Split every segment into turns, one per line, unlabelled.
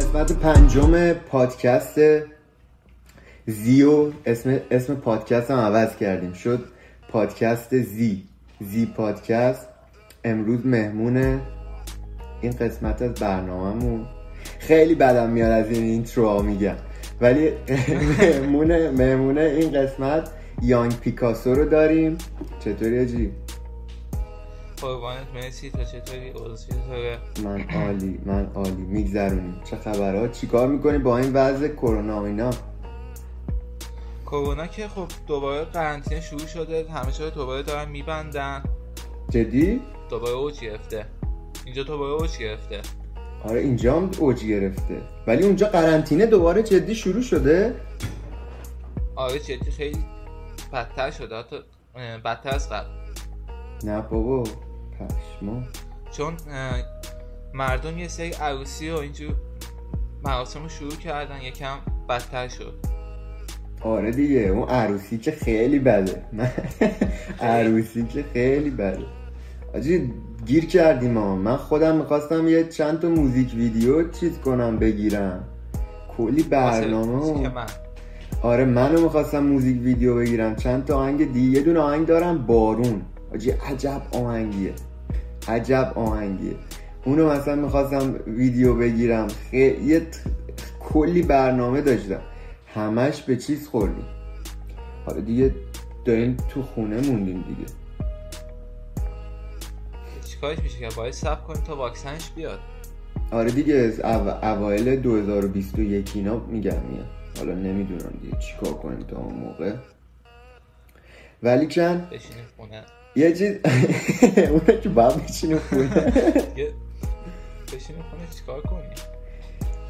قسمت پنجم پادکست زیو. اسم اسم پادکست هم عوض کردیم. شد پادکست زی. زی پادکست. امروز مهمون این قسمت از برنامهمون. خیلی بدم میاد از این اینترو میگم. ولی مهمونه مهمونه این قسمت یانگ پیکاسو رو داریم. چطوری جی؟
قربانت مرسی. تا چطوری؟ چطوره
من عالی من عالی. میگذرونیم. چه خبرها؟ چیکار می‌کنی با این وضع کرونا و اینا؟
کرونا که خب دوباره قرنطینه شروع شده. همه چیز دوباره دارن میبندن.
جدی؟
دوباره اوج گرفته. اینجا دوباره اوج گرفته.
آره اینجا هم اوج گرفته. ولی اونجا قرنطینه دوباره جدی شروع شده؟
آره جدی خیلی بدتر شده. حتی بدتر از قبل.
نه بابا. پشما.
چون مردم یه سری عروسی و اینجور مراسم رو شروع کردن یکم بدتر شد.
آره دیگه اون عروسی که خیلی بده. عروسی که خیلی بده. آجی گیر کردیم ها. من خودم می‌خواستم یه چند تا موزیک ویدیو چیز کنم بگیرم. کلی برنامه و...
من؟
آره منو می‌خواستم موزیک ویدیو بگیرم. چند تا آهنگ دی یه دونه آهنگ دارم بارون. آجی عجب آهنگیه. عجب آهنگیه. اونو مثلا می‌خواستم ویدیو بگیرم. خی... یه ت- کلی برنامه داشتم. همش به چیز خوردیم. حالا دیگه داریم تو خونه موندیم دیگه.
چیکارش میشه که باید سب کنیم تا واکسنش بیاد.
آره دیگه از او... اوایل 2021 اینا میگم میاد حالا نمی‌دونم دیگه چیکار کنیم تا اون موقع. ولی چند؟
بشینیم خونه.
یه چیز اونه که باید بچینیم خونه.
یه بشینیم خونه چیکار کنیم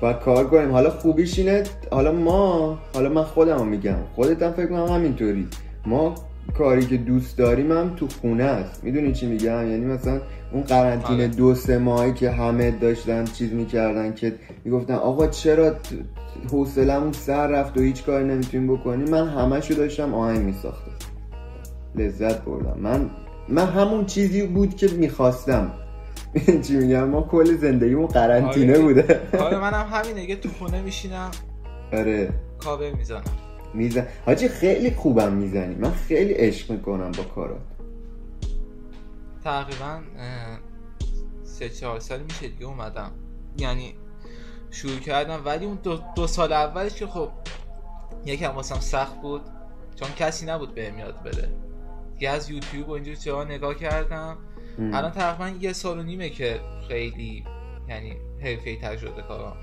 و کار کنیم. حالا خوبیش اینه حالا ما حالا من خودم میگم. خودت هم فکر کنم همینطوری. ما کاری که دوست داریم هم تو خونه است. می‌دونی چی میگم؟ یعنی مثلا اون قرنطینه
آره.
دو سه ماهی که همه داشتن چیز می‌کردن که می‌گفتن آقا چرا حوصلمون سر رفت و هیچ کاری نمی‌تونیم بکنیم؟ من همشو داشتم آهنگ میساختم. لذت بردم. من من همون چیزی بود که می‌خواستم. چی میگم ما کل زندگیمون قرنطینه
آره.
بوده.
کار منم همینه. که تو خونه میشینم.
آره.
کاور می‌زنم.
میزن حاجی خیلی خوبم می‌زنی. من خیلی عشق می‌کنم با کارات.
تقریبا سه چهار سال میشه دیگه اومدم. یعنی شروع کردم. ولی اون دو, دو سال اولش که خب یکم واسم سخت بود چون کسی نبود بهم یاد بده. دیگه از یوتیوب و اینجور جاها نگاه کردم.
ام.
الان تقریبا یه سال و نیمه که خیلی یعنی حرفه‌ای تر شده کارم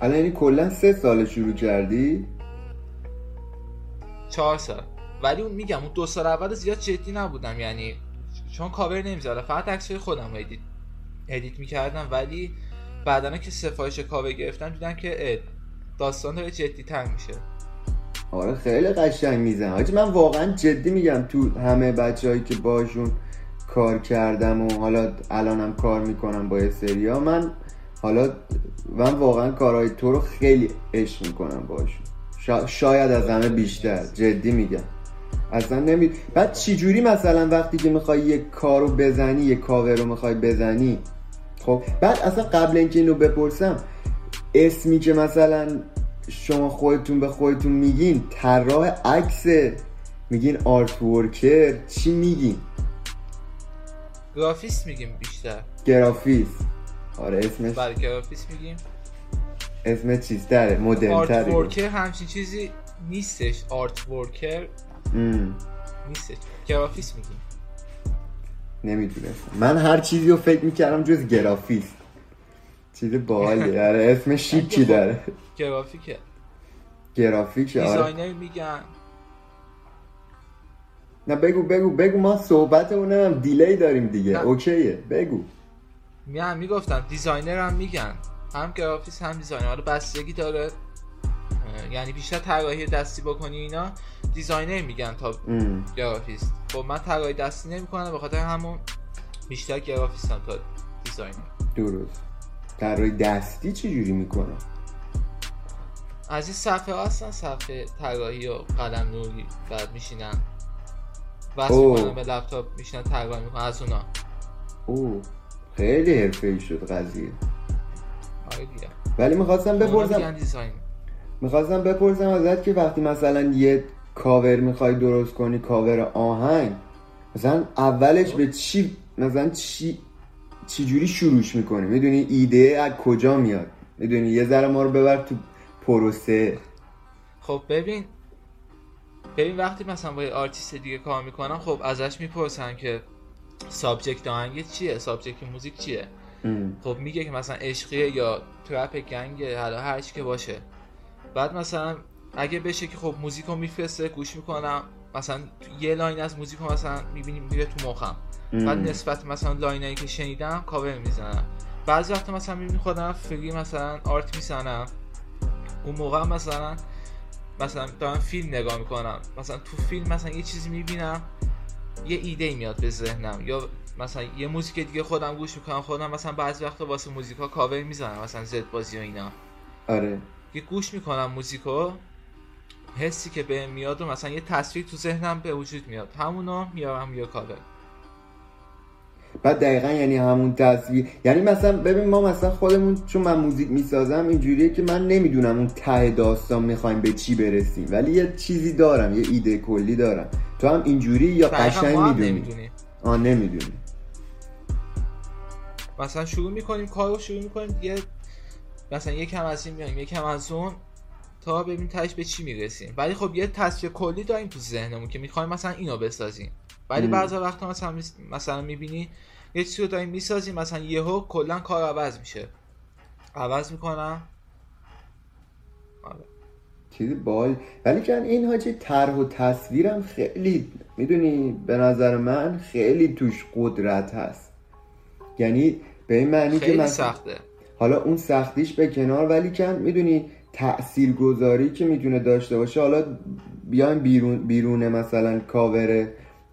الان یعنی کلا سه سال شروع کردی؟
چهار سال. ولی اون میگم اون دو سال اول زیاد جدی نبودم یعنی چون کاور نمی‌زدم. فقط عکسای خودم رو edit edit می‌کردم. ولی بعدا که سفارش کاور گرفتم دیدم که داستان داره جدی تر میشه.
آره خیلی قشنگ میزن حاجی من واقعا جدی میگم تو همه بچههایی که باشون کار کردم و حالا الانم کار می‌کنم با سریا من حالا من واقعا کارهای تو رو خیلی عشق می‌کنم باشون. شا- شاید از همه بیشتر جدی میگم. اصلا نمی بعد چجوری مثلا وقتی که می‌خوای یه کارو بزنی یه کاور رو می‌خوای بزنی؟ خب بعد اصلا قبل اینکه اینو بپرسم اسمی که مثلا شما خودتون به خودتون میگین طراح عکس میگین art worker. چی میگین؟
گرافیست میگیم بیشتر.
گرافیس آره اسمش
بله گرافیست میگیم.
اسم چیزتره
art
modern
worker همچین چیزی نیستش. art worker نیستش. گرافیست میگیم.
نمی‌دونستم. من هر چیزی رو فکر می‌کردم جز گرافیس چیز باحالی آره اسم شیکی داره.
گرافیکه.
گرافیک آره.
designer میگن.
نه بگو بگو بگو ما صحبتمون هم delay داریم دیگه.
نه.
OK ه بگو.
میگم می‌گفتم designer هم میگن. هم گرافیس هم designer. حالا بستگی داره. یعنی بیشتر طراحی دستی بکنی اینا designer میگن تا
ام.
گرافیست. خب من طراحی دستی نمی‌کنم به خاطر همون بیشتر گرافیستم تا designer.
درست. طراحی دستی چجوری می‌کنه؟
از این صفحه هستن صفحه طراحی و قلم نوری بعد میشینن.
اوه.
می‌کنن به لپتاپ میشینن طراحی می‌کنن از اونا.
او خیلی حرفه ای شد قضیه.
آره دیگه.
ولی می‌خواستم بپرسم می‌خواستم بپرسم ازت که وقتی مثلا یه کاور می‌خوای درست کنی کاور آهنگ مثلا اولش به چی مثلا چی چی جوری شروعش می‌کنی؟ می‌دونی ایده از کجا میاد؟ می‌دونی یه ذره ما رو ببر تو پروسه.
خب ببین ببین وقتی مثلا با یه آرتیست دیگه کار می‌کنم خب ازش می‌پرسم که subject آهنگ چیه؟ subject موزیک چیه؟
ام.
خب میگه که مثلا عشقیه یا trap gang حالا هر چی که باشه. بعد مثلا اگه بشه که خب موزیکو میفرسته گوش می‌کنم مثلا یه line از موزیکو مثلا می‌بینیم میره تو مخم. بعد. نسبت مثلا line ایی که شنیدم کاور می‌زنم بعضی وقتا مثلا می‌بینی خودم free مثلا art می‌زنم. اون موقع مثلا مثلا دارم فیلم نگاه می‌کنم. مثلا تو فیلم مثلا یه چیزی می‌بینم یه ایده ای میاد به ذهنم. یا مثلا یه موزیک دیگه خودم گوش می‌کنم خودم مثلا بعضی وقتا واسه موزیکا کاور می‌زنم مثلا زد بازی و اینا.
آره.
یه گوش می‌کنم موزیکو حسی که بهم میاد و مثلا یه تصویر تو ذهنم به وجود میاد. همونو میارم یه کاور.
بعد دقیقا یعنی همون تصویر یعنی مثلا ببین ما مثلا خودمون چون من موزیک می‌سازم اینجوریه که من نمی‌دونم اون ته داستان می‌خوایم به چی برسیم. ولی یه چیزی دارم یه ایده کلی دارم. تو هم اینجوری یا قشنگ می‌دونی؟
نمی‌دونیم.
آه نمی‌دونی
مثلا شروع می‌کنیم کار رو شروع می‌کنیم یه مثلا یکم از این میایم یکم از اون تا ببینیم تهش به چی می‌رسیم. ولی خب یه تصویر کلی داریم تو ذهنمون که می‌خوایم مثلا اینو بسازیم. ولی. بعضی وقتا مثلا مثلا می‌بینی یه چیزی رو داریم می‌سازیم مثلا یهو کلا کار عوض میشه. عوض می‌کنم. آره.
چیزی بال. ولی کن این حاجی طرح و تصویرم خیلی می‌دونی به نظر من خیلی توش قدرت هست. یعنی به این معنی که من
سخته.
حالا اون سختیش به کنار ولی کن می‌دونی تأثیر گذاری که می‌تونه داشته باشه حالا بیایم بیرون بیرون مثلا کاور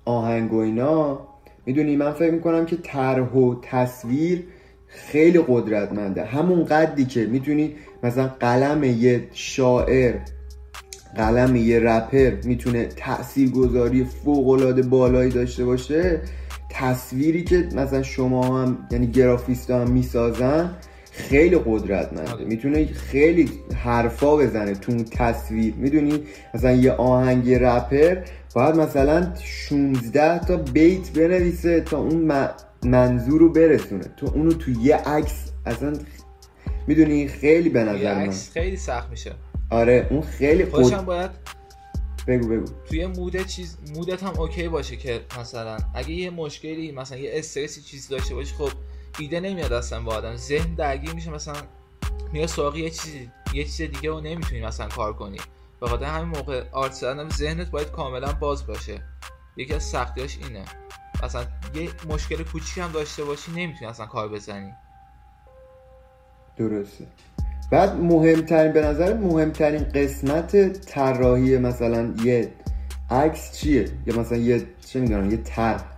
آهنگ و اینا. می‌دونی من فکر می‌کنم که طرح و تصویر خیلی قدرتمنده. همون قدی که می‌تونی مثلا قلم یه شاعر قلم یه رپر می‌تونه تأثیر فوق العاده بالایی داشته باشه تصویری که مثلا شما هم یعنی گرافیست هم می‌سازن خیلی قدرتمنده.
آره.
می‌تونه خیلی حرفا بزنه تو اون تصویر. می‌دونی؟ مثلا یه آهنگ رپر باید مثلا 16 تا بیت بنویسه تا اون منظور رو برسونه. تو اونو تو یه عکس اصلا می‌دونی؟ خیلی به نظر من.
عکس خیلی سخت میشه.
آره اون خیلی قد...
باید
بگو بگو.
توی مود چیز مودت هم اوکی باشه که مثلا. اگه یه مشکلی مثلا یه استرسی چیزی داشته باشی خب ایده نمیاد اصلا با آدم. ذهن درگیر میشه مثلا میره سراغ یه چیزی یه چیز دیگه رو نمی‌تونی مثلا کار کنی. به خاطر همین موقع آرت زدن ذهنت باید کاملا باز باشه. یکی از سختیاش اینه. مثلا یه مشکل کوچیک هم داشته باشی نمی‌تونی اصلا کار بزنی.
درسته. بعد مهمترین به نظر مهمترین قسمت طراحی مثلا یه عکس چیه؟ یا مثلا یه چه می‌دونم یه طرح.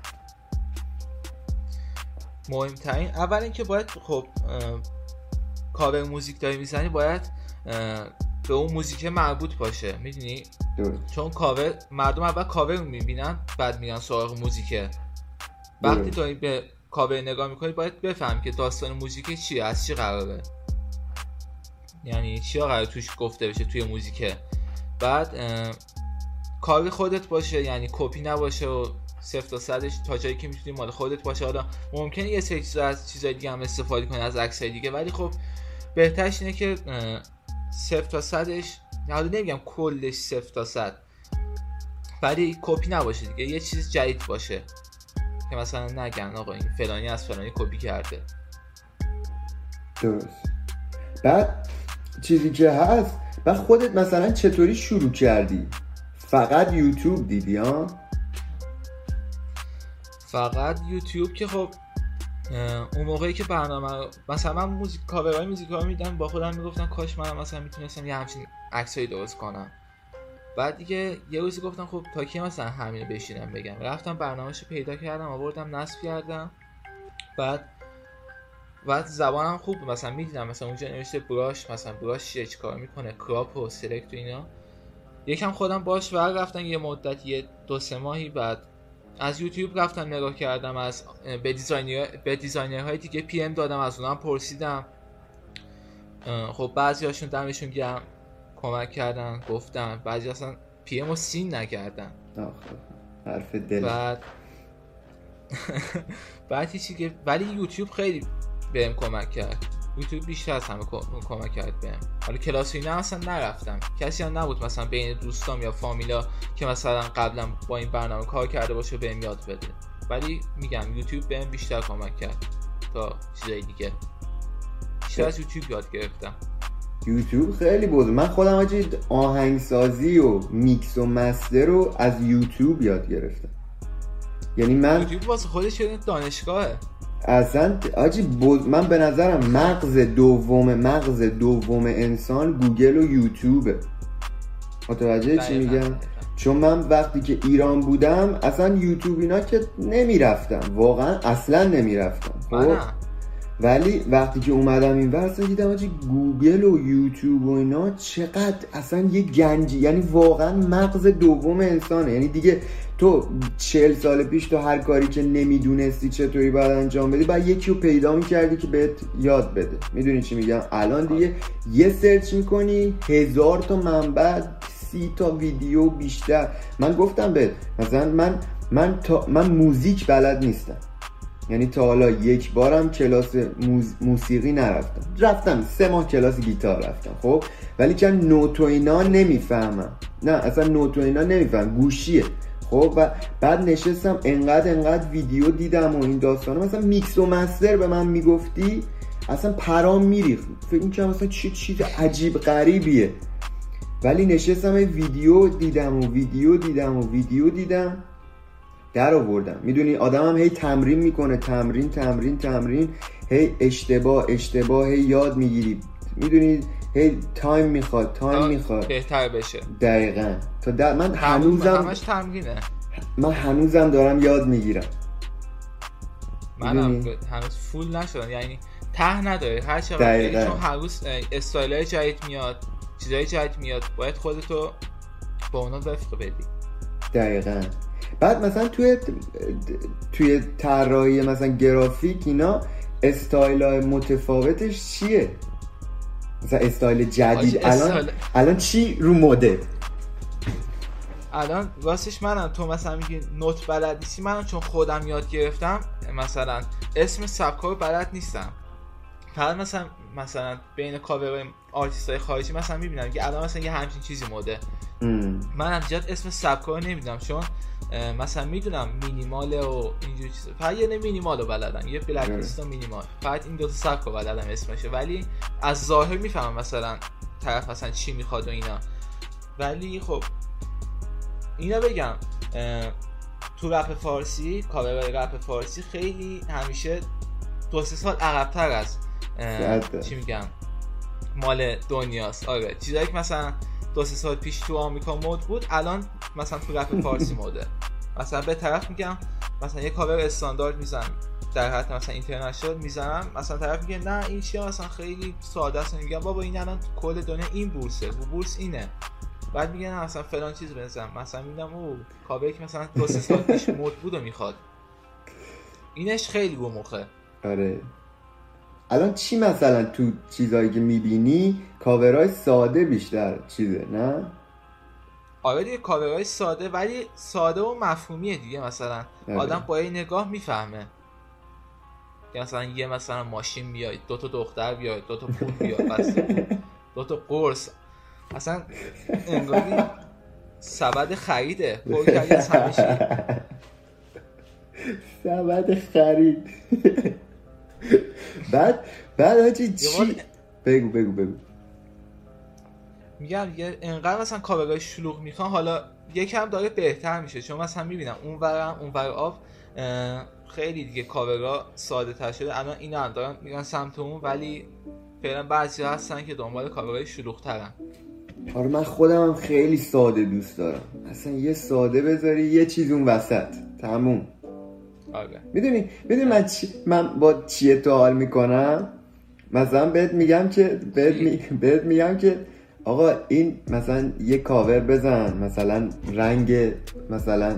مهمترین. اول اینکه باید خب کاور موزیک داری می‌زنی باید به اون موزیک مربوط باشه. می‌دونی؟ چون کاور مردم اول کاور رو می‌بینن بعد میان سراغ موزیکه وقتی. داری به کاور نگاه می‌کنی باید بفهمی که داستان موزیک چیه از چی قراره. یعنی چی قراره توش گفته بشه توی موزیکه بعد کار خودت باشه یعنی کپی نباشه و صفر تا صدش تا جایی که می‌تونی مال خودت باشه. حالا ممکنه یه سری چیزا از چیزای دیگه هم استفاده کنی از عکسای دیگه ولی خب بهترش اینه که صفر تا صدش حالا نمیگم کلش صفر تا صد ولی کپی نباشه دیگه یه چیز جدید باشه. که مثلا نگن آقا این فلانی از فلانی کپی کرده.
درست. بعد چیزی که هست بعد خودت مثلا چطوری شروع کردی؟ فقط یوتیوب دیدی ها؟
فقط یوتیوب که خب اون موقعی که برنامه مثلا من موزیک کاورهای موزیک میدم با خودم می‌گفتم کاش منم مثلا می‌تونستم یه همچین عکسایی درست کنم. بعد دیگه یه روزی گفتم خب تا کی مثلا همینو بشینم بگم؟ رفتم برنامهش پیدا کردم آوردم نصب کردم. بعد بعد زبانم خوب. مثلا می‌دیدم مثلا اونجا نوشته براش مثلا براش چیه چیکار می‌کنه کراپ و سلکت و اینا. یکم خودم باش ور رفتم یه مدت یه دو سه ماهی بعد از یوتیوب رفتم نگاه کردم از به designer به designer های دیگه PM دادم از اونها هم پرسیدم خب بعضی هاشون دمشون گرم کمک کردن گفتن. بعضی اصلا PM seen نکردن.
حرف دل.
بعد بعد چیزی که ولی یوتیوب خیلی بهم کمک کرد. یوتیوب بیشتر از همه کمک کرد بهم. حالا کلاس اینا اصلا نرفتم. کسی هم نبود مثلا بین دوستام یا فامیلا که مثلا قبلا با این برنامه کار کرده باشه بهم یاد بده. ولی میگم یوتیوب بهم بیشتر کمک کرد تا چیزای دیگه. بیشتر از یوتیوب یاد گرفتم.
یوتیوب خیلی بود. من خودم آجی آهنگسازی و میکس و master رو از یوتیوب یاد گرفتم. یعنی من
یوتیوب واسه خودش دانشگاهه.
اصلا آجی بود من به نظرم مغز دوم مغز دوم انسان گوگل و یوتیوبه. متوجه چی میگم؟ چون من وقتی که ایران بودم اصلا یوتیوب اینا که نمی‌رفتم. واقعا اصلا نمی‌رفتم. خب؟ ولی وقتی که اومدم این اصلا دیدم آجی گوگل و یوتیوب و اینا چقدر اصلا یه گنجی یعنی واقعا مغز دوم انسانه. یعنی دیگه تو چهل سال پیش تو هر کاری که نمی‌دونستی چطوری باید انجام بدی باید یکی رو پیدا می‌کردی که بهت یاد بده. می‌دونی چی میگم؟ الان دیگه یه search می‌کنی هزار تا منبع سی تا ویدیو بیشتر. من گفتم به مثلا من من تا من موزیک بلد نیستم. یعنی تا حالا یک بارم کلاس موسیقی نرفتم. رفتم سه ماه کلاس گیتار رفتم خب؟ ولی که نوت اینا نمی‌فهمم. نه اصلا نوت اینا نمیفهم گوشیه. خب و بعد نشستم انقدر انقدر ویدیو دیدم و این داستانه مثلا میکس و master به من می‌گفتی اصلا پرام میریخت. فکر می‌کنم مثلا چی چیز عجیب غریبیه. ولی نشستم ویدیو دیدم و ویدیو دیدم و ویدیو دیدم در آوردم. می‌دونی آدم هم هی تمرین می‌کنه تمرین تمرین تمرین هی اشتباه اشتباه هی یاد می‌گیری. می‌دونی هی time می‌خواد تایم می‌خواد.
بهتر بشه.
دقیقا. تا در من هنوزم
همش تمرینه.
من هنوزم دارم یاد می‌گیرم.
من هنوز full نشدم. یعنی ته نداره. هر چقدر چون هر روز استایل جدید میاد چیزای جدید میاد. باید خودتو با اونا وفق بدی.
دقیقا. بعد مثلا توی توی طراحی مثلا گرافیک اینا استایل های متفاوتش چیه؟ مثلا استایل جدید. الان الان چی رو مده
الان راستش منم تو مثلا میگی نوت بلد نیستی منم چون خودم یاد گرفتم مثلا اسم سبکا بلد نیستم. فقط مثلا مثلا بین cover artist های خارجی مثلا می‌بینم که الان مثلا یه همچین چیزی مده من زیاد اسم سبکا رو نمی‌دونم چون مثلا می‌دونم مینیمال و اینجور چیزا. فقط یه مینیمال رو بلدم یه black list و مینیمال. فقط این دو تا سبک رو بلدم اسمشه ولی از ظاهر می‌فهمم مثلا طرف مثلا چی می‌خواد و اینا. ولی خب اینا بگم تو رپ فارسی کاور رپ فارسی خیلی همیشه دو سه سال عقبتر از چی میگم؟ مال دنیاست. آره چیزایی که مثلا دو سه سال پیش تو آمریکا مود بود الان مثلا تو رپ فارسی موده. مثلا به طرف میگم مثلا یه کاور استاندارد می‌زنم. در حد مثلا international می‌زنم. مثلا طرف میگه نه این چیه؟ مثلا خیلی ساده است. میگم بابا این الان کل دنیا این بورسه. و بورس اینه. بعد میگن مثلا فلان چیز بزنم. مثلا میگم او کاوری که مثلا دو سه سال پیش مود بود و می‌خواد. اینش خیلی گمخه
آره. الان چی مثلا تو چیزایی که می‌بینی کاورای ساده بیشتر چیزه نه؟
آره دیگه کاورای ساده ولی ساده و مفهومیه دیگه مثلا. آره. آدم با این نگاه می‌فهمه. که مثلا یه مثلا ماشین بیاید دو تا دختر بیاید دو تا پول بیاید دو تا قرص. اصلا انگاری سبد خریده. پر کردی
سبد خرید. بعد بعد هاچی چی؟ بگو بگو بگو.
میگم یه انقدر مثلا کابگاه شلوغ می‌خوان حالا یکم داره بهتر میشه. چون مثلا می‌بینم اون ورم اون ور آب خیلی دیگه کاورا ساده تر شده. الان اینا هم دارن میگن سمت اون ولی فعلا بعضی هستن که دنبال کاورای شلوغ ترن.
آره من خودم هم خیلی ساده دوست دارم. اصلا یه ساده بذاری یه چیز اون وسط. تموم.
آره.
می‌دونی؟ می‌دونی من, چی... من با چیه تو حال می‌کنم؟ مثلا بهت میگم که بهت, می... بهت میگم که آقا این مثلا یه کاور بزن. مثلا رنگ مثلا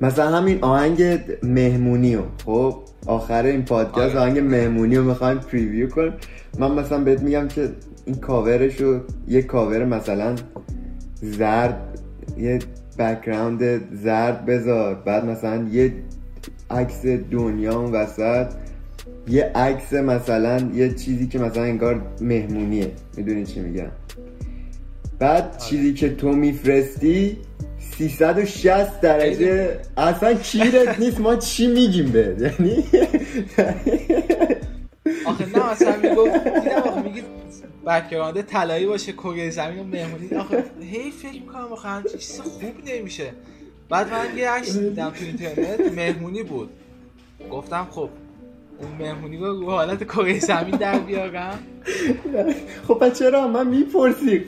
مثلا همین آهنگ مهمونیو. خب؟ آخر این پادکست
آره.
آهنگ مهمونی رو می‌خوایم preview کنیم. من مثلا بهت میگم که این کاورش رو یه کاور مثلا زرد یه background زرد بذار. بعد مثلا یه عکس دنیا اون وسط. یه عکس مثلا یه چیزی که مثلا انگار مهمونیه. می‌دونی چی میگم؟ بعد چیزی که تو میفرستی 360 درجه. اصلا کیرت نیست. ما چی میگیم به؟ یعنی
آخه نه مثلا می‌گفت دیدم آخه میگی background طلایی باشه کره زمین و مهمونی. آخه هی فکر می‌کنم آخه همچین چیز خوب نمیشه. بعد من یه عکس دیدم تو اینترنت مهمونی بود. گفتم خب اون مهمونی رو رو حالت کره زمین در بیارم
خب پس چرا من می‌پرسی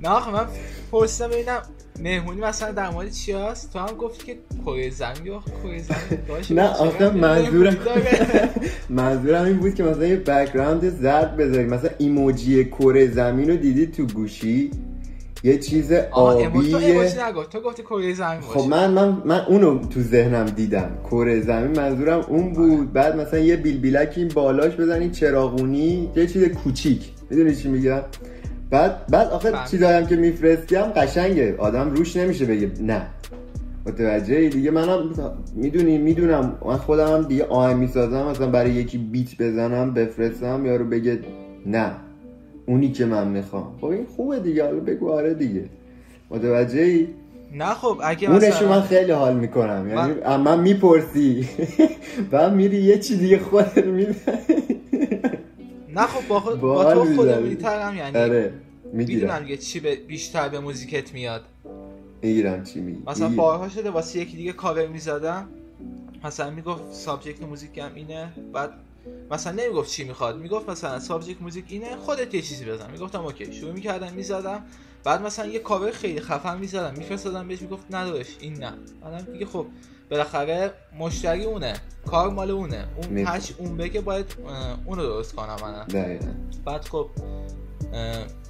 نه آخه من پرسیدم ببینم مهمونی مثلا در مورد چی هست؟ تو هم گفتی که کره زمین یا کره زمین باشه
نه آخه منظورم؟ منظورم این بود که مثلا یه بکراند زرد بذاری. مثلا ایموجی کره زمین رو دیدی تو گوشی؟ یه چیز
امو- تو گفتی کره زمین باشه.
خب من من من اونو تو ذهنم دیدم. کره زمین منظورم اون بود. بعد مثلا یه بیلبیلک این بالاش بزنی چراغونی یه چیز کوچیک. می‌دونی چی میگم؟ بعد بعد آخه. چیزایی هم که میفرستی هم قشنگه. آدم روش نمیشه بگه نه. متوجه دیگه منم می‌دونی می‌دونم. من خودم هم دیگه آهنگ می‌سازم مثلا برای یکی بیت بزنم بفرستم یارو بگه نه. اونی که من می‌خوام. خب این خوبه دیگه حالا بگو آره دیگه. متوجه ای
نه خب اگه
اونشو من خیلی حال می‌کنم. یعنی
من-
اما می‌پرسی. بعد میری یه چی دیگه خودت می‌زنی
نه خب با, خود... با تو
می‌ذاری.
خودمونی‌ترم یعنی
آره
می‌دونم دیگه چی به بیشتر به موزیکت میاد.
می‌گیرم چی میگی.
مثلا. بارها شده واسه یکی دیگه کاور می‌زدم. مثلا می‌گفت subject موزیکم اینه بعد مثلا نمی‌گفت چی می‌خواد می‌گفت مثلا subject موزیک اینه خودت یه چیزی بزن. می‌گفتم okay شروع می‌کردم می‌زدم. بعد مثلا یه کاور خیلی خفن می‌زدم میفرستادم بهش می‌گفت ندارش این نه. بعدم دیگه خب بالاخره مشتری اونه کار مال اونه. اون. هرچی اون بگه باید اه، اونو درست کنم من بعد خب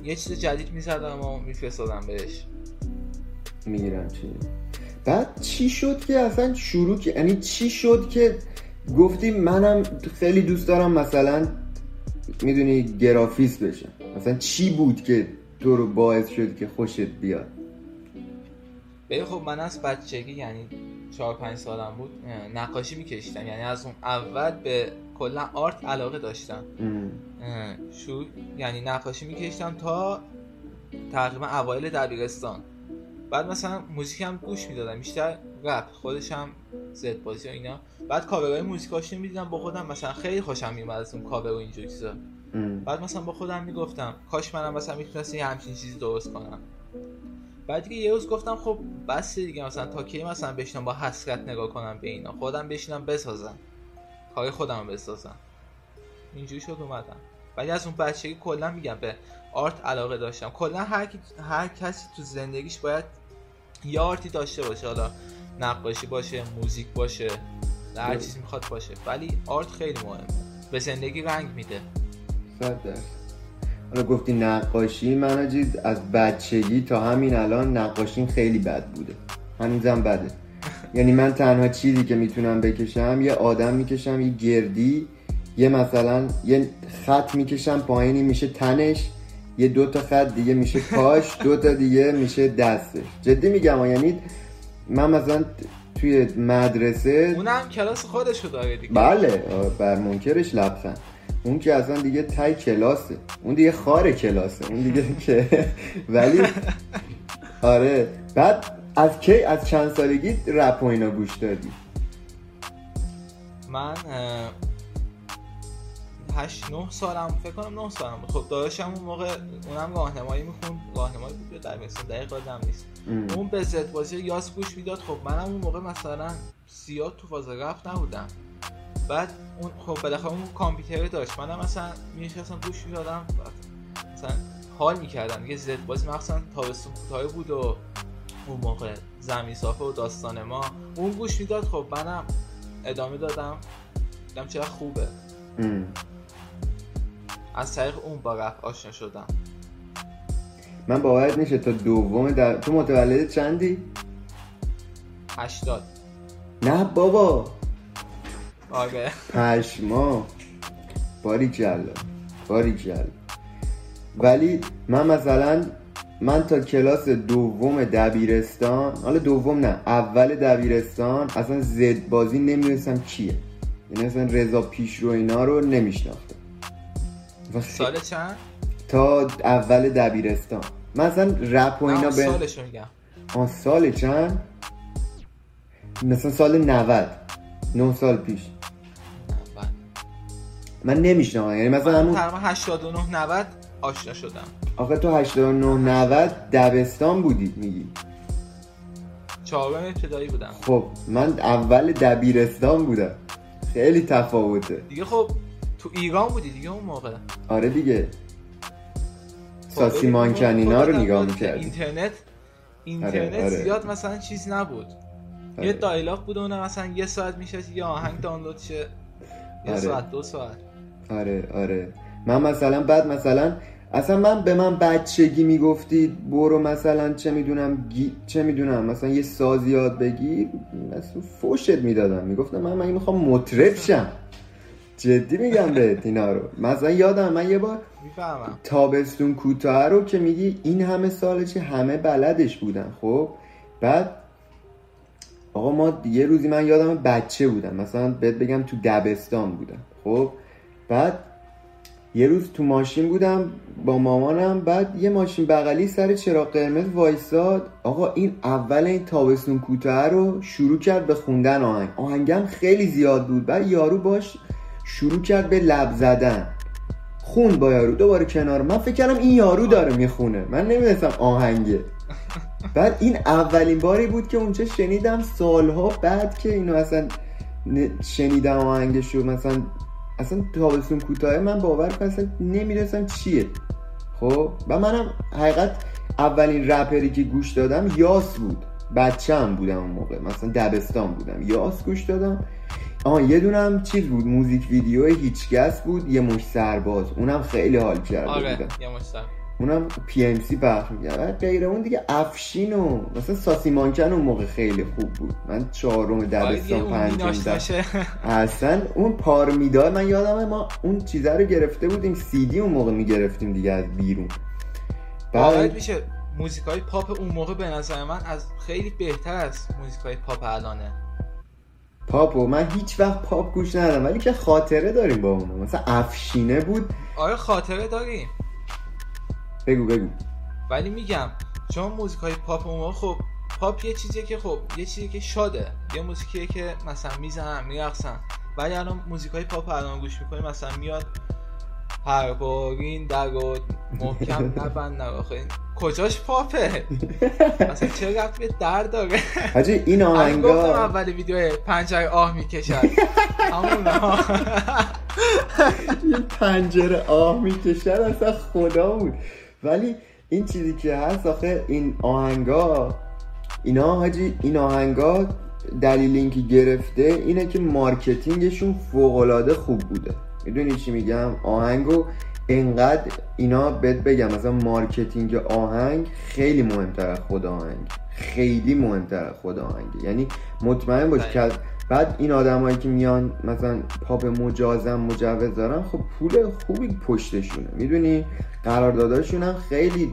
یه چیز جدید می‌زدم و میفرستادم بهش.
می‌گیرم چی. بعد چی شد که اصلا شروع که یعنی چی شد که گفتی منم خیلی دوست دارم مثلا می‌دونی گرافیست بشم. مثلا چی بود که تو رو باعث شد که خوشت بیاد؟
ببین خب من از بچگی یعنی چهار پنج سالم بود نقاشی میکشیدم یعنی از اون اول به کلا آرت علاقه داشتم. شو یعنی نقاشی میکشیدم تا تقریبا اوایل دبیرستان. بعد مثلا موزیک هم گوش می‌دادم. بیشتر رپ خودش هم زد بازی و اینا. بعد کاورهای موزیکاش می‌دیدم با خودم. مثلا خیلی خوشم میومد از اون کاور و اینجور چیزا. بعد مثلا با خودم می‌گفتم کاش منم مثلا می‌تونستم یه همچین چیزی درست کنم. بعد دیگه یه روز گفتم خب بس دیگه مثلا تا کی مثلا بشینم با حسرت نگاه کنم به اینا. خودم بشینم بسازم. کار خودم بسازم. اینجوری شد اومدم. ولی از اون بچگی کلا میگم به آرت علاقه داشتم. کلا هر, هر کسی تو زندگیش باید یه آرتی داشته باشه. حالا نقاشی باشه موزیک باشه هر چیزی می‌خواد باشه. ولی آرت خیلی مهمه. به زندگی رنگ میده.
صد درصد. حالا گفتی نقاشی من از بچگی تا همین الان نقاشیم خیلی بد بوده. هنوزم بده. یعنی من تنها چیزی که می‌تونم بکشم یه آدم می‌کشم یه گردی یه مثلا یه خط می‌کشم پایینی میشه تنش یه دو تا خط دیگه میشه پاش دو تا دیگه میشه دستش. جدی میگم. یعنی من مثلا توی مدرسه
اونم کلاس خودشو داره دیگه.
بله بر منکرش لبخند. اون که اصلا دیگه تای کلاسه. اون دیگه خار کلاسه. اون دیگه که ولی آره. بعد از کی از چند سالگی رپ و اینا گوش دادی؟
من اه، هشت نه سالم فکر کنم نه سالم بود. خب داداشم اون موقع اونم راهنمایی می‌خوند. راهنمایی بود یا دبیرستان دقیق یادم نیست.
ام.
اون به زد بازی یاس گوش می‌داد. خب منم اون موقع مثلا زیاد تو فاز رفت نبودم. بعد اون خب بالاخره اون کامپیوتر داشت. منم مثلا میشستم گوش می‌دادم. مثلا حال می‌کردم. دیگه زد بازی مخصوصا تابستون کوتاه بود و اون موقع زمین صافه و داستان ما. اون گوش می‌داد. خب منم ادامه دادم. دیدم چقدر خوبه.
ام.
از طریق اون با رپ آشنا شدم.
من باورت میشه تا دوم در... تو متولد چندی؟
80
نه بابا.
آره.
پشما. باری کلا باری کلا ولی من مثلا من تا کلاس دوم دبیرستان حالا دوم نه اول دبیرستان اصلا زد بازی نمی‌دونستم کیه یعنی اصلا رضا پیشرو اینا رو نمیشناختم. و
سال چند؟
تا اول دبیرستان. مثلا رپ و اینا به
سالشو میگم.
آن سال چند؟ مثلا سال 90 نه سال پیش.
بله.
من نمیشناختم یعنی مثلا همون
تقریبا 89 90 آشنا شدم.
آخه تو 89 90 دبستان بودی میگی.
چهارم ابتدایی بودم.
خب من اول دبیرستان بودم. خیلی تفاوته.
دیگه خب تو ایران بودی دیگه اون موقع.
آره دیگه.
خب
ساسی
ببین، اون
مانکنینا
موقع
رو نگاه می‌کردی.
اینترنت اینترنت
آره.
زیاد مثلا چیز نبود.
آره.
یه دایلاپ بود اونم مثلا یه ساعت میشه یه آهنگ دانلود شه. یه
آره.
ساعت دو ساعت.
آره آره. من مثلا بعد مثلا اصلا من به من بچگی می‌گفتید برو مثلا چه می‌دونم گی... چه می‌دونم مثلا یه ساز یاد بگیر مثلا فوشت می‌دادم. می‌گفتم من من می‌خوام مطرب شم. جدی میگم بهت اینا رو. مثلا یادم من یه بار
می‌فهمم.
تابستون کوتاه رو که میگی این همه ساله چه همه بلدش بودن خب؟ بعد آقا ما یه روزی من یادم بچه بودم. مثلا بهت بگم تو دبستان بودم خب؟ بعد یه روز تو ماشین بودم با مامانم بعد یه ماشین بغلی سر چراغ قرمز وایساد. آقا این اول این تابستون کوتاه رو شروع کرد به خوندن آهنگ. آهنگم خیلی زیاد بود. بعد یارو باش شروع کرد به لب زدن. خون با یارو دوباره کنار. من فکر کردم این یارو داره می‌خونه. من نمی‌دونستم آهنگه. بعد این اولین باری بود که اونجا شنیدم سالها بعد که اینو اصلا شنیدم آهنگشو. مثلا اصلا تابستون کوتاه من باور کن اصلا نمی‌دونستم چیه. خب؟ و منم حقیقت اولین رپری که گوش دادم یاس بود. بچه هم بودم اون موقع. مثلا دبستان بودم. یاس گوش دادم. آه یه دونم چیز بود موزیک ویدیو هیچکس بود یه مش سرباز اونم خیلی حال کرده
آره
بودم.
یه مشتر
اونم پی ام سی پخش می‌کرد. غیر اون دیگه افشین و مثلا ساسی مانکن اون موقع خیلی خوب بود. من چهارم
آره
دبستان
اون
پنجم اصلا اون پارمیدار من یادمه ما اون چیزه رو گرفته بودیم سی دی اون موقع می‌گرفتیم دیگه از بیرون. بعد
میشه موزیک های پاپ اون موقع به نظر من از خیلی بهتر از موزیک های پاپ الانه.
پاپو من هیچ وقت پاپ گوش ندادم ولی که خاطره داریم با اون مثلا افشینه بود.
آره خاطره داریم.
بگو بگو.
ولی میگم چون موزیک های پاپ اون خب پاپ یه چیزیه که خب یه چیزی که شاده. یه موزیکیه که مثلا می‌زنن میرقصن. ولی الان موزیک های پاپ الان گوش می‌کنی مثلا میاد هر بارین در محکم نبند نراخه کجاش پاپه؟ مثلا چه رفت به در داره
حاجی این
من گفتم
آهنگا
اول ویدیو پنجره آه می‌کشد. همون ها.
یه پنجره آه می‌کشد اصلا خدا بود. ولی این چیزی که هست آخه این آهنگا اینا حاجی این آهنگا دلیل اینکه گرفته اینه که marketing شون فوقالعاده خوب بوده. می‌دونی چی میگم؟ آهنگو انقدر اینا بهت بگم مثلا marketing آهنگ خیلی مهمتر از خود آهنگ. خیلی مهمتر از خود آهنگ. یعنی مطمئن باش که بعد این آدمایی که میان مثلا پاپ مجازم مجوز دارن خب پول خوبی پشتشونه. می‌دونی؟ قرارداداشون هم خیلی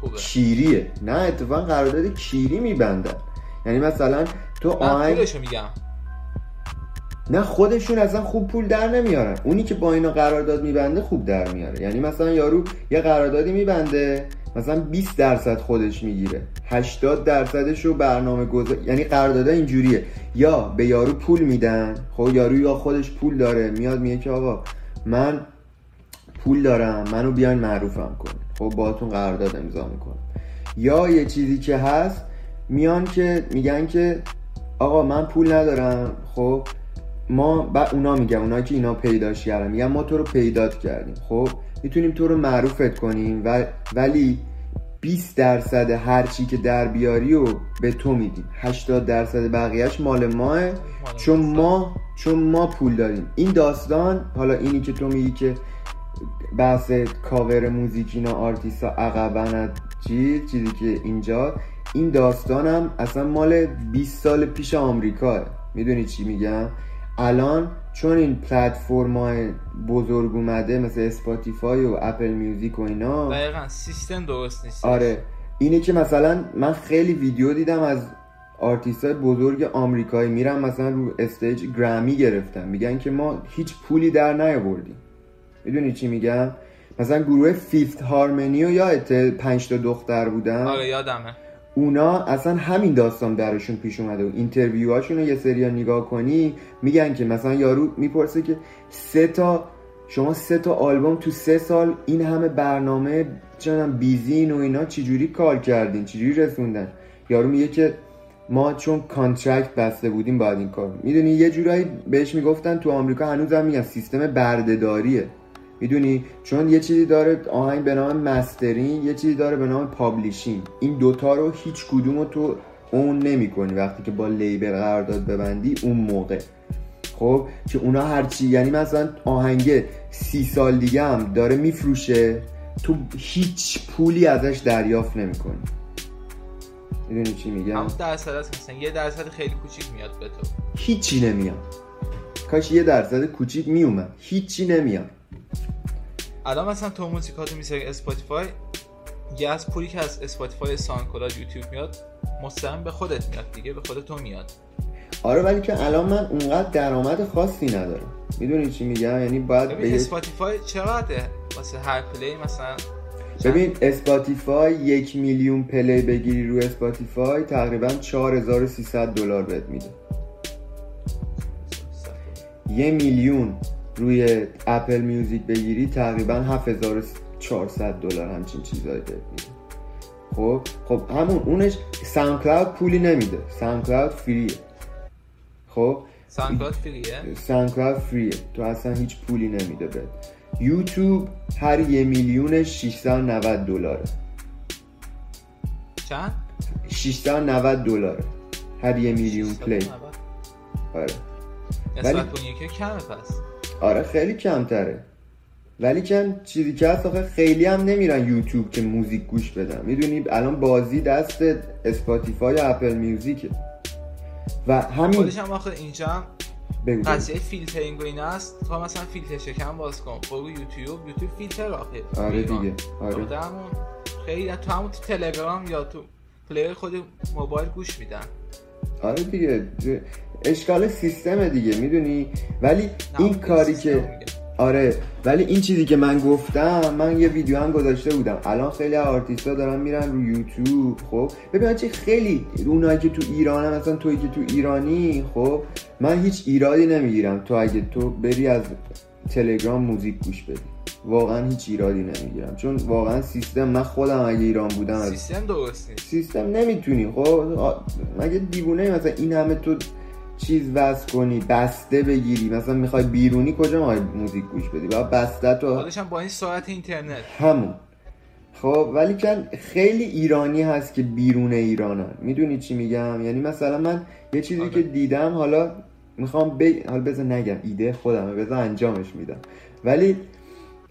خوبه.
کیریه نه اتفاقا قرارداد کیری میبندن. یعنی مثلا تو آهنگ
میگم.
نه خودشون اصلا خوب پول در نمیارن. اونی که با اینا قرارداد میبنده خوب در میاره. یعنی مثلا یارو یه قراردادی میبنده مثلا 20 درصد خودش می‌گیره. 80 درصدش رو برنامه گذار یعنی قرارداد اینجوریه. یا به یارو پول میدن. خب یارو یا خودش پول داره. میاد میگه که آقا من پول دارم. منو بیاین معروفم کن خب باهاتون قرارداد امضا می‌کنم. یا یه چیزی که هست میان که میگن که آقا من پول ندارم. خب ما بعد اونا میگن اونا که اینا پیداش کردن میگن ما تو رو پیدات کردیم. خب می‌تونیم تو رو معروفت کنیم و ولی 20 درصد هر چی که در بیاری و به تو میدیم. 80 درصد بقیهش مال ماه چون ما چون ما پول داریم. این داستان حالا اینی که تو میگی که بحث کاور موزیک اینا آرتیستا عقبن از چیز چیزی که اینجا. این داستانم اصلا مال 20 سال پیش آمریکاه. می‌دونی چی میگم؟ الان چون این پلتفرم های بزرگ اومده مثل Spotify و Apple Music و اینا
دقیقا سیستم درست نیست
آره اینه که مثلا من خیلی ویدیو دیدم از آرتیست های بزرگ آمریکایی میرن مثلا رو stage Grammy گرفتن. میگن که ما هیچ پولی در نیاوردیم. می‌دونی چی میگم؟ مثلا گروه Fifth Harmony و یا پنج تا دختر بودن؟
آره یادمه.
اونا اصلا همین داستان براشون پیش اومده و interview هاشون رو یه سری نگاه کنی میگن که مثلا یارو می‌پرسه که سه تا شما سه تا آلبوم تو سه سال این همه برنامه چنم بیزین و اینا چجوری کار کردین؟ چجوری رسوندن؟ یارو میگه که ما چون contract بسته بودیم باید این کار. می‌دونی یه جورایی بهش می‌گفتن تو آمریکا هنوز هم میگن سیستم برده‌داریه. می‌دونی؟ چون یه چیزی داره آهنگ به نام mastering یه چیزی داره به نام publishing این دوتا رو هیچ کدوم رو تو own نمی کنی وقتی که با label قرارداد ببندی اون موقع. خب؟ که اونا هرچی یعنی مثلا آهنگ سی سال دیگه هم داره میفروشه تو هیچ پولی ازش دریافت نمی‌کنی. می‌دونی چی میگم؟
همون درصد هست مثلا یه درصد خیلی کوچیک میاد به تو.
هیچی نمیاد. کاش یه درصد کوچیک میومد هیچی نمیاد.
الان مثلا تو موزیکاتو می‌سازی Spotify یه از پولی که از Spotify SoundCloud YouTube میاد مستقیم به خودت میاد دیگه به خود تو میاد.
آره ولی که الان من اونقدر درآمد خاصی ندارم. می‌دونی چی میگم؟ یعنی باید
ببین Spotify چقدره؟ واسه هر play ی مثلا
ببین Spotify یک میلیون play بگیری رو Spotify تقریبا 4300 دلار بهت میده. یه میلیون. روی Apple Music بگیری تقریبا 7400 دلار همچین چیزایی میده. خب؟ خب همون اونش SoundCloud پولی نمیده. SoundCloud free ه خب؟
SoundCloud free ه
SoundCloud free ه تو اصلا هیچ پولی نمیده بهت. یوتیوب هر یه میلیون 690 دلاره.
چند؟
690 دلاره. هر یه میلیون play آره.
یکی کمه پس.
آره خیلی کمتره. ولی کن چیزی که هست آخه خیلی هم نمیرن یوتیوب که موزیک گوش بدن. می‌دونی الان بازی دست Spotify یا Apple Music ه. و همین
خودش هم آخه اینجا هم قضیه فیلترینگ و این است. تا مثلا فیلتر شکم باز کن. برو YouTube. YouTube فیلتر آخه.
آره دیگه. آره.
خیلی تو همون تو تلگرام یا تو player خود موبایل گوش میدن.
آره دیگه. اشکال سیستم دیگه می‌دونی؟ ولی این کاری که آره ولی این چیزی که من گفتم من یه ویدیو هم گذاشته بودم. الان خیلی آرتیستا دارن میرن رو یوتیوب خب؟ ببین چه خیلی اونایی که تو ایران مثلا توی که تو ایرانی خب؟ من هیچ ایرادی نمی‌گیرم. تو اگه تو بری از تلگرام موزیک گوش بدی. واقعا هیچ ایرادی نمی‌گیرم. چون واقعا سیستم من خودم اگه ایران بودم
سیستم درست نیست.
سیستم نمی‌تونی خب؟ مگه دیوونه؟ مثلا این همه تو چیز وصل کنی بسته بگیری. مثلا می‌خوای بیرونی کجا می‌خوای موزیک گوش بدی؟ باید بسته تو
با این ساعت اینترنت.
همون. خب ولی که خیلی ایرانی هست که بیرون ایرانن. می‌دونی چی میگم؟ یعنی مثلا من یه چیزی آره. که دیدم حالا می‌خوام ب... حالا بذار نگم ایده خودمه. بذار انجامش میدم. ولی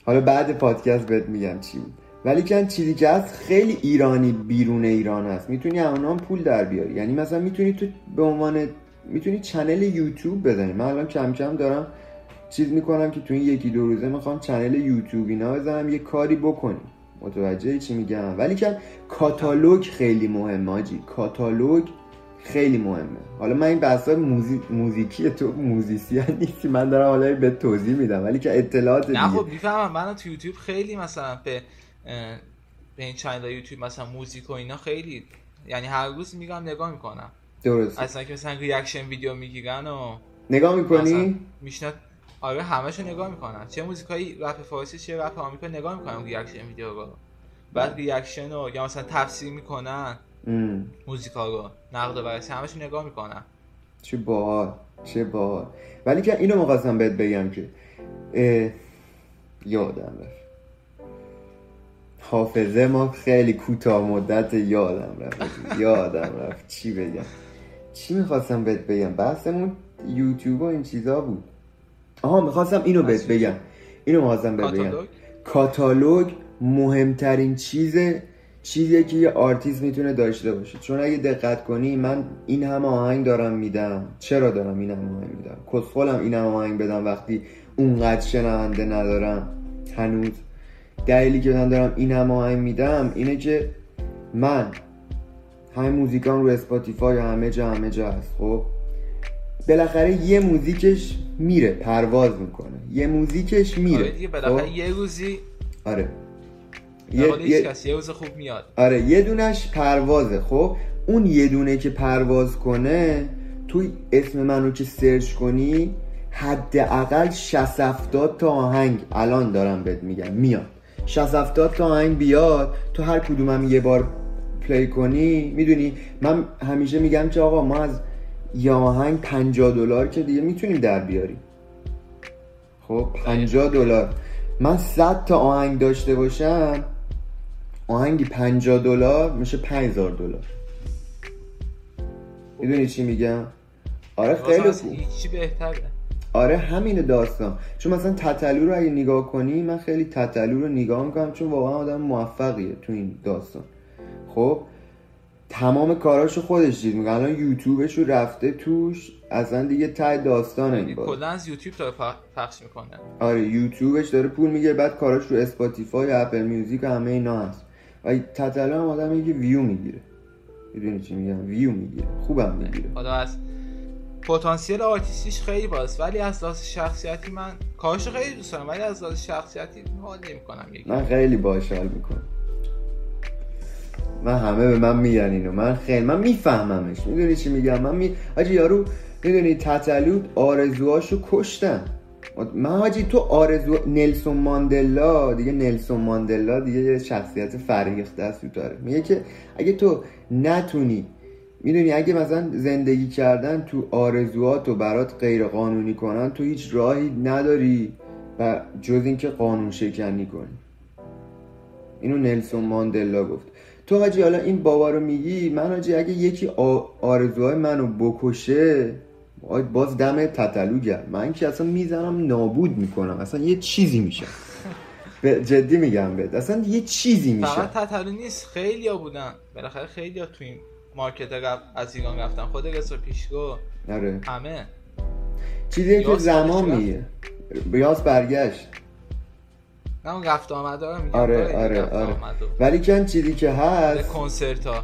حالا بعد پادکست بهت میگم چی. بود ولی کن چیزی که هست خیلی ایرانی بیرون ایران هست. می‌تونی هم پول در بیاری. یعنی مثلا می‌تونی تو به عنوان می‌تونی channel YouTube بزنی. من الان کم کم دارم چیز می‌کنم که تو این یکی دو روزه می‌خوام channel YouTube اینا بزنم یه کاری بکنیم متوجه چی میگم؟ ولی که کاتالوگ خیلی مهمه آجی. کاتالوگ خیلی مهمه. حالا من این بحثا موزی... موزیکی تو موزیسین نیستی من دارم حالا به توضیح میدم. ولی که اطلاعات
نه خب می‌فهمم. من تو یوتیوب خیلی مثلا به به این channel YouTube مثلا موزیک و اینا خیلی یعنی هر روز میگم نگاه می‌کنم.
درست
اصلا که مثلا reaction video می‌گیرن و
نگاه می‌کنی؟
میشنه آره همشو نگاه می‌کنن. چه موزیکایی رپ فارسی چه رپ آمریکا نگاه می‌کنن reaction video رو. بعد reaction رو یا مثلا تفسیر می‌کنن موزیکا رو. نقد و بررسی همشو نگاه می‌کنن.
چه باحال چه باحال. ولی که اینو می‌خواستم بهت بگم که یادم رفت. حافظه ما خیلی کوتاه مدت یادم رفت. یادم رفت. چی بگم؟ چی می‌خواستم بهت بگم؟ بحثمون یوتیوب و این چیزا بود. آها می‌خواستم اینو بهت بگم. اینو می‌خواستم بهت بگم. کاتالوگ؟ مهمترین چیز چیزیه که یه آرتیست می‌تونه داشته باشه. چون اگه دقت کنی من این همه آهنگ دارم میدم. چرا دارم این همه آهنگ میدم؟ کسخولم این همه آهنگ بدم وقتی اونقدر شنونده ندارم. هنوز. دلیلی که من دارم این همه آهنگ میدم اینه که من همه موزیکان رو Spotify همه جا همه جا هست. خب؟ بالاخره یه موزیکش میره پرواز می‌کنه. یه موزیکش میره.
آره دیگه بالاخره
خب؟
یه روزی
آره.
یه,
یه,
کس یه روز خوب میاد.
آره یه دونش پروازه. خب؟ اون یه دونه که پرواز کنه توی اسم منو که سرچ کنی حداقل 60 70 تا آهنگ الان دارم بهت میگم. میاد. 60 70 تا آهنگ بیاد تو هر کدومم یه بار پلی کنی می‌دونی؟ من همیشه میگم که آقا ما از یه آهنگ 50 دلار که دیگه می‌تونیم در بیاریم. خب 50 دلار. من 100 تا آهنگ داشته باشم آهنگی 50 دلار میشه 5000 دلار. می‌دونی چی میگم؟ آره خیلی خوب.
بهتره.
آره همین داستان. چون مثلا تتلو رو اگه نگاه کنی من خیلی تتلو رو نگاه می‌کنم چون واقعا آدم موفقیه تو این داستان. خب تمام کاراشو خودش دید. میگه الان یوتیوبش رو رفته توش اصلا دیگه ته داستانه.
کلا از یوتیوب داره پخش می‌کنه.
آره یوتیوبش داره پول میگه بعد کاراش رو Spotify Apple Music و همه اینا هست. و تتلو هم آدم میگه ویو می‌گیره. می‌دونی چی میگم؟ ویو می‌گیره. خوبم می‌گیره.
حالا از پتانسیل آرتیستیش خیلی باز ولی از لحاظ شخصیتی من کارشو خیلی دوست دارم ولی از لحاظ شخصیتی حال نمی‌کنم
من خیلی باحال حال می‌کنم. من همه به من میگن اینو. من خیلی من میفهممش. می‌دونی چی میگم؟ من می حاجی یارو می‌دونی تتلو آرزوهاشو کشتن. من حاجی تو آرزو نلسون ماندلا دیگه نلسون ماندلا دیگه یه شخصیت فریخته است تو تاریخ میگه که اگه تو نتونی می‌دونی اگه مثلا زندگی کردن تو آرزوهاتو برات غیر قانونی کنن تو هیچ راهی نداری و جز اینکه قانون شکنی کنی. اینو نلسون ماندلا گفت. تو حاجی حالا این بابا رو میگی من حاجی اگه یکی آرزوهای منو بکشه باز دم تتلو گرم من که اصلا می‌زنم نابود می‌کنم. اصلا یه چیزی میشم به جدی میگم بهت. اصلا یه چیزی میشم
فقط تتلو نیست خیلی ها بودن. بالاخره خیلی ها تو این مارکت رپ از ایران رفتن. خود رسا پیشگو.
آره.
همه.
چیزی که زمان. میگه بیاس برگشت.
نه اون رفت آمده رو میگم.
آره آره آره. ولی کن چیزی که هست؟
کنسرت ها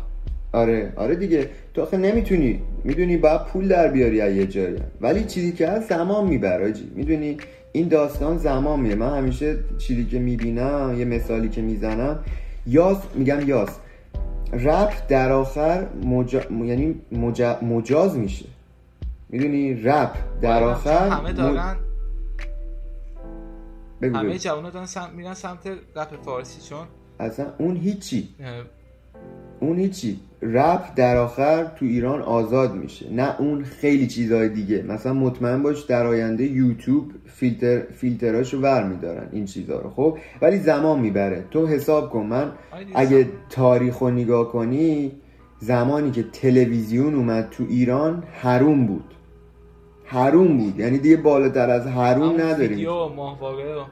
آره آره دیگه. تو آخه نمی‌تونی می‌دونی باید پول در بیاری از یه جایی. ولی چیزی که هست زمان می‌بره آجی. می‌دونی این داستان زمان میره من همیشه چیزی که می‌بینم یه مثالی که می‌زنم. یاس میگم یاس. رپ در آخر مجا... یعنی مجا... مجاز میشه. می‌دونی؟ رپ در
چون
آخر
همه دارن همه. جوانها دارن سم... میرن سمت رپ فارسی چون
اصلا اون هیچی.
اه،
اون هیچی. رپ در آخر تو ایران آزاد میشه. نه اون خیلی چیزهای دیگه. مثلا مطمئن باش در آینده یوتیوب فیلتر فیلتراشو ور میدارن این چیزها رو خب؟ ولی زمان می‌بره. تو حساب کن. من اگه تاریخ رو نگاه کنی زمانی که تلویزیون اومد تو ایران حروم بود. حروم بود. یعنی دیگه بالاتر از حروم نداریم.
ویدیو ماهواره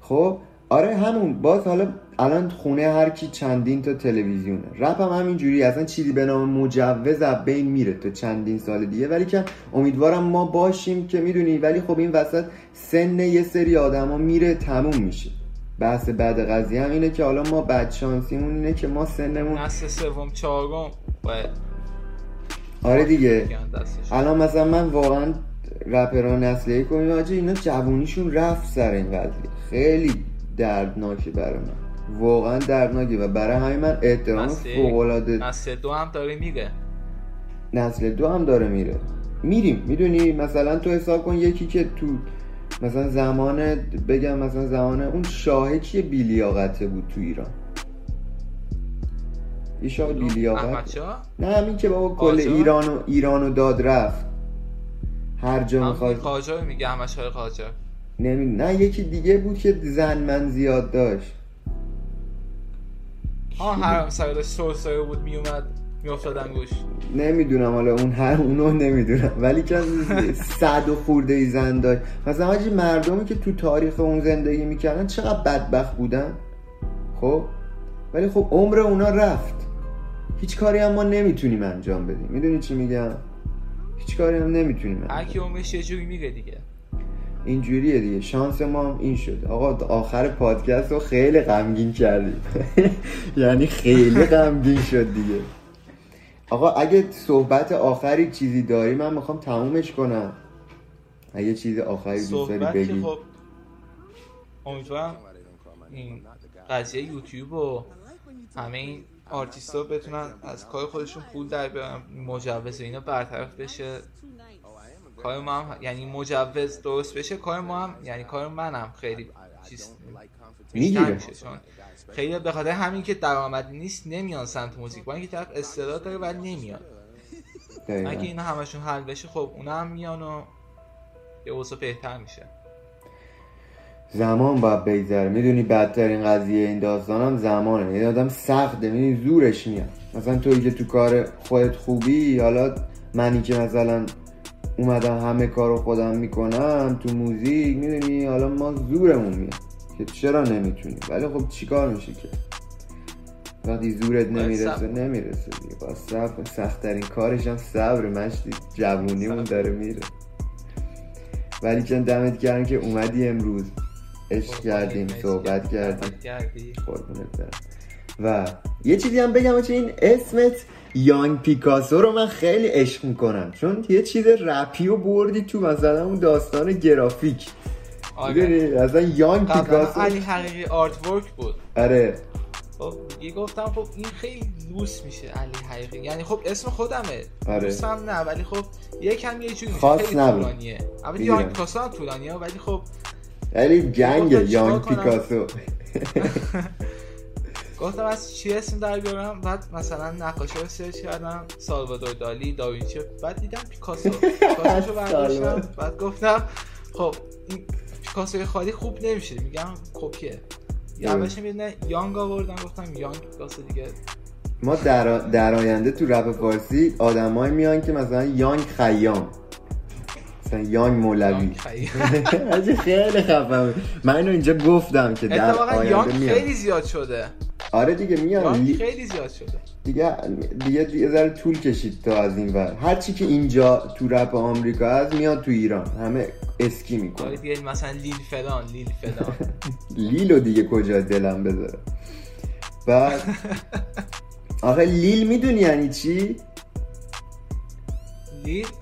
خب آره همون. باز حالا الان خونه هر کی چندین تا تلویزیونه رپ هم همینجوری. اصلا چیزی به نام مجوز از بین میره تا چندین سال دیگه. ولی که امیدوارم ما باشیم که می‌دونی ولی خب این وسط سن یه سری آدما میره تموم میشه. بحث بعد قضیه هم اینه که حالا ما بد شانسیمون اینه که ما سنمون
نسل سوم چهارم باید.
آره دیگه.
بگیرن دستش.
الان مثلا من واقعا رپران نسلی کنیم آجی اینا جوونیشون رفت سر این قضیه خیلی دردناکه برای من. واقعا دردناکه و برای همین من احترام
نسل-
فوق‌العاده
نسل دو هم داره میره.
نسل دو هم داره میره. میریم. می‌دونی؟ مثلا تو حساب کن یکی که تو مثلا زمان بگم مثلا زمان اون شاه کیه بیلیاقته بود تو ایران. یه شاه بیلیاقت
احمد شاه
نه همین که بابا کل
قاجار؟
ایرانو ایرانو داد رفت. هر جا می‌خواد.
قاجار میگه شاه قاجار
نمی... نه یکی دیگه بود که زن من زیاد داشت.
ها هر سر داشت سرسایه بود میومد میافتادن گوش
نمی‌دونم حالا اون هر اونو نمی‌دونم. ولی که صد و خورده ای زن داشت. مثلا حاجی مردمی که تو تاریخ اون زندگی می‌کردن چقدر بدبخت بودن؟ خب؟ ولی خب عمر اونا رفت. هیچ کاری هم ما نمی‌تونیم انجام بدیم. می‌دونی چی میگم؟ هیچ کاری هم نمی‌تونیم
هر کی عمرش یه جوری میره دیگه.
اینجوریه دیگه. شانس ما هم این شد. آقا آخر پادکست رو خیلی غمگین کردیم یعنی خیلی غمگین شد دیگه. آقا اگه صحبت آخری چیزی داری من می‌خوام تمومش کنم. اگه چیز آخری دوست داری بگی.
خب امیدوارم این قضیه یوتیوب و همه این آرتیست ها بتونن از کار خودشون پول در بیارن مجوز اینا برطرف بشه کار ما هم یعنی مجوز درست بشه کار ما هم یعنی کار منم خیلی چیز
می‌گیره.
چون خیلی به خاطر همین که درآمد نیست نمیان سمت موزیک با اینکه طرف استعداد داره ولی نمیان
دقیقاً.
اگه اینا همشون حل بشه خب اونا هم میان و یه اوضاع بهتر میشه
زمان باید بگذره. می‌دونی بدترین قضیه این داستان هم زمانه. یه آدم سخته می‌دونی زورش میاد. مثلا توی که تو کار خودت خوبی حالا منی که مثلا اومدم همه کارو خودم می‌کنم تو موزیک می‌دونی حالا ما زورمون میاد که چرا نمی‌تونیم؟ ولی خب چیکار میشه که؟ وقتی زورت نمی‌رسه. نمی‌رسه دیگه. با صبر. سختترین کارش هم صبر مشتی. جوونیمون داره میره. ولی چند دمت گرم که اومدی امروز. عشق کردیم صحبت کردیم قربونت برم. و یه چیزی هم بگم چه این اسمت یانگ پیکاسو رو من خیلی عشق می‌کنم. چون یه چیز رپی رو بردی تو مثلا اون داستان گرافیک.
آره.
مثلا
Young
Picasso
علی حقیقی artwork بود.
آره.
خب دیگه گفتم خب این خیلی لوس میشه علی حقیقی. یعنی خب اسم خودمه.
آره.
لوس هم نه ولی خب یکم یه جوری
خاص
خیلی
نبود.
طولانیه. البته. Young Picasso هم طولانیه ولی خب
ولی گنگ
گفتم چیکار
Young
کنم؟
پیکاسو.
گفتم از چی اسم در بیارم؟ بعد مثلا نقاشی رو search کردم سالوادور دالی داوینچی بعد دیدم پیکاسو. پیکاسو برداشتم. بعد گفتم خب این پیکاسوی خالی خوب نمیشه. میگم کپیه. اولش می‌دونه یانگ آوردم. گفتم یانگ پیکاسو دیگه.
ما در, در آینده تو رپ فارسی آدمایی میان که مثلا یانگ خیام. مثلا یانگ مولوی.
خیلی.
خفم من اینو اینجا گفتم که در آینده میان
خیلی زیاد شده.
آره دیگه لی-
خیلی زیاد شده.
دیگه دیگه یه ذره طول کشید تا از این ور. هر چی که اینجا تو رپ آمریکا هست میاد تو ایران. همه اسکی
آره
می‌کنه
دیگه مثلا لیل فلان لیل فلان.
لیلو دیگه کجا دلم بذاره. بعد آخه لیل می‌دونی یعنی چی؟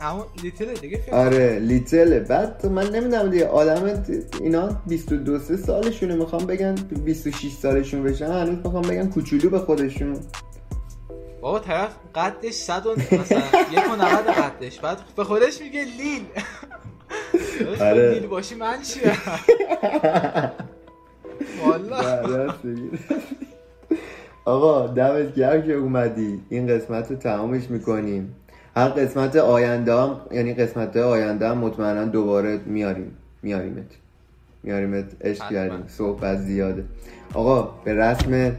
همون لیتل دیگه
آره لیتله بعد من نمی‌دونم دیگه آدم اینا 22 3 سالشونه می‌خوام بگن 26 سالشون بشن هنوز می‌خوام بگن کوچولو به خودشون.
بابا طرف قدش صد و مثلا یک و نود قدش. بعد به خودش میگه لیل.
آره.
لیل باشی من چیه والا.
آقا دمت گرم که اومدی. این قسمت رو تمامش می‌کنیم. هر قسمت آینده هم یعنی قسمت آینده هم مطمئنا دوباره میاریم میاریمت. میاریمت عشق. کردیم. صحبت زیاده. آقا به رسم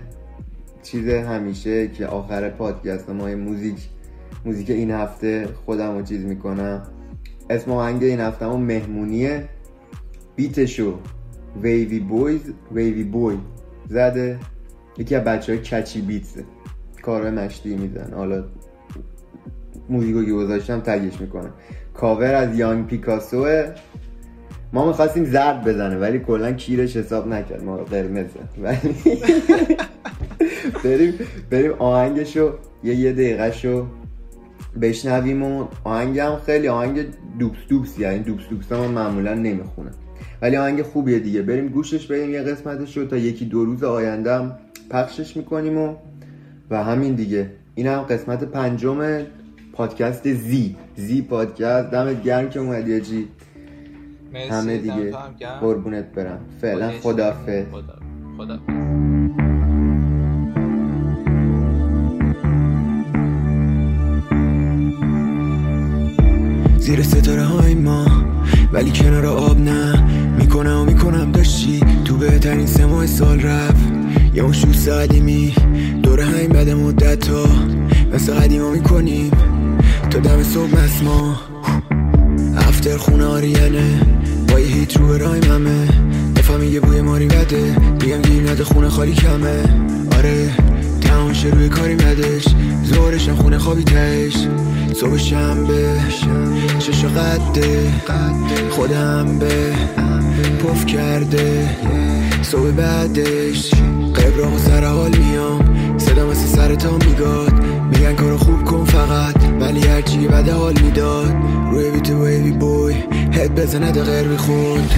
چیز همیشه که آخر پادکست ما موزیک موزیک این هفته خودم رو چیز می‌کنم. اسم آهنگ این هفته همون مهمونیه. بیتشو ویوی بویز ویوی بوی زده. یکی از بچه های کچی بیتسه کارهای مشتی میزن حالا موزیکو که گذاشتم تگش می‌کنم کاور از یانگ پیکاسوه ما می‌خواستیم زرد بزنه ولی کلا کیرش حساب نکرد. ما قرمزه. ولی بریم بریم آهنگشو یه یه دقیقه شو بشنویم و آهنگ هم خیلی آهنگ دوبس دوبس یعنی دوبس دوبس من معمولا نمی‌خونم ولی آهنگ خوبیه دیگه. بریم گوشش بریم یه قسمتش رو تا یکی دو روز آینده هم پخشش می‌کنیم و و همین دیگه. این هم قسمت پنجم پادکست زی زی پادکست. دمت گرم که اومدی جی
مرسی
همه دیگه. قربونت برم. فعلا. خدافظ.
خدا خدا.
زیر ستاره های ما ولی کنار آب نه. می‌کنم و می‌کنم داشتی. تو بهترین سه ماه سال رفت. یه اون قدیمی دور همین بعد مدت تا مثل قدیما می‌کنیم. تا دم صبح مسما افتر خونه آریانه. با یه هیت رو رایم همه بفهمی
میگه بوی ماری بده. میگم گیر نده خونه خالی کمه. آره تماش روی کاری مدش زورشم خونه خوابی تش صبح شنبه شش قده. خودم به پف کرده. صبح بعدش. قبرام و سر حال میام. صدا مثل سر تا میگاد. میگن کارو خوب کن فقط. ولی هرچی بده حال می‌داد. روی بیت ویوی بوی هد بزنه ده غیر خوند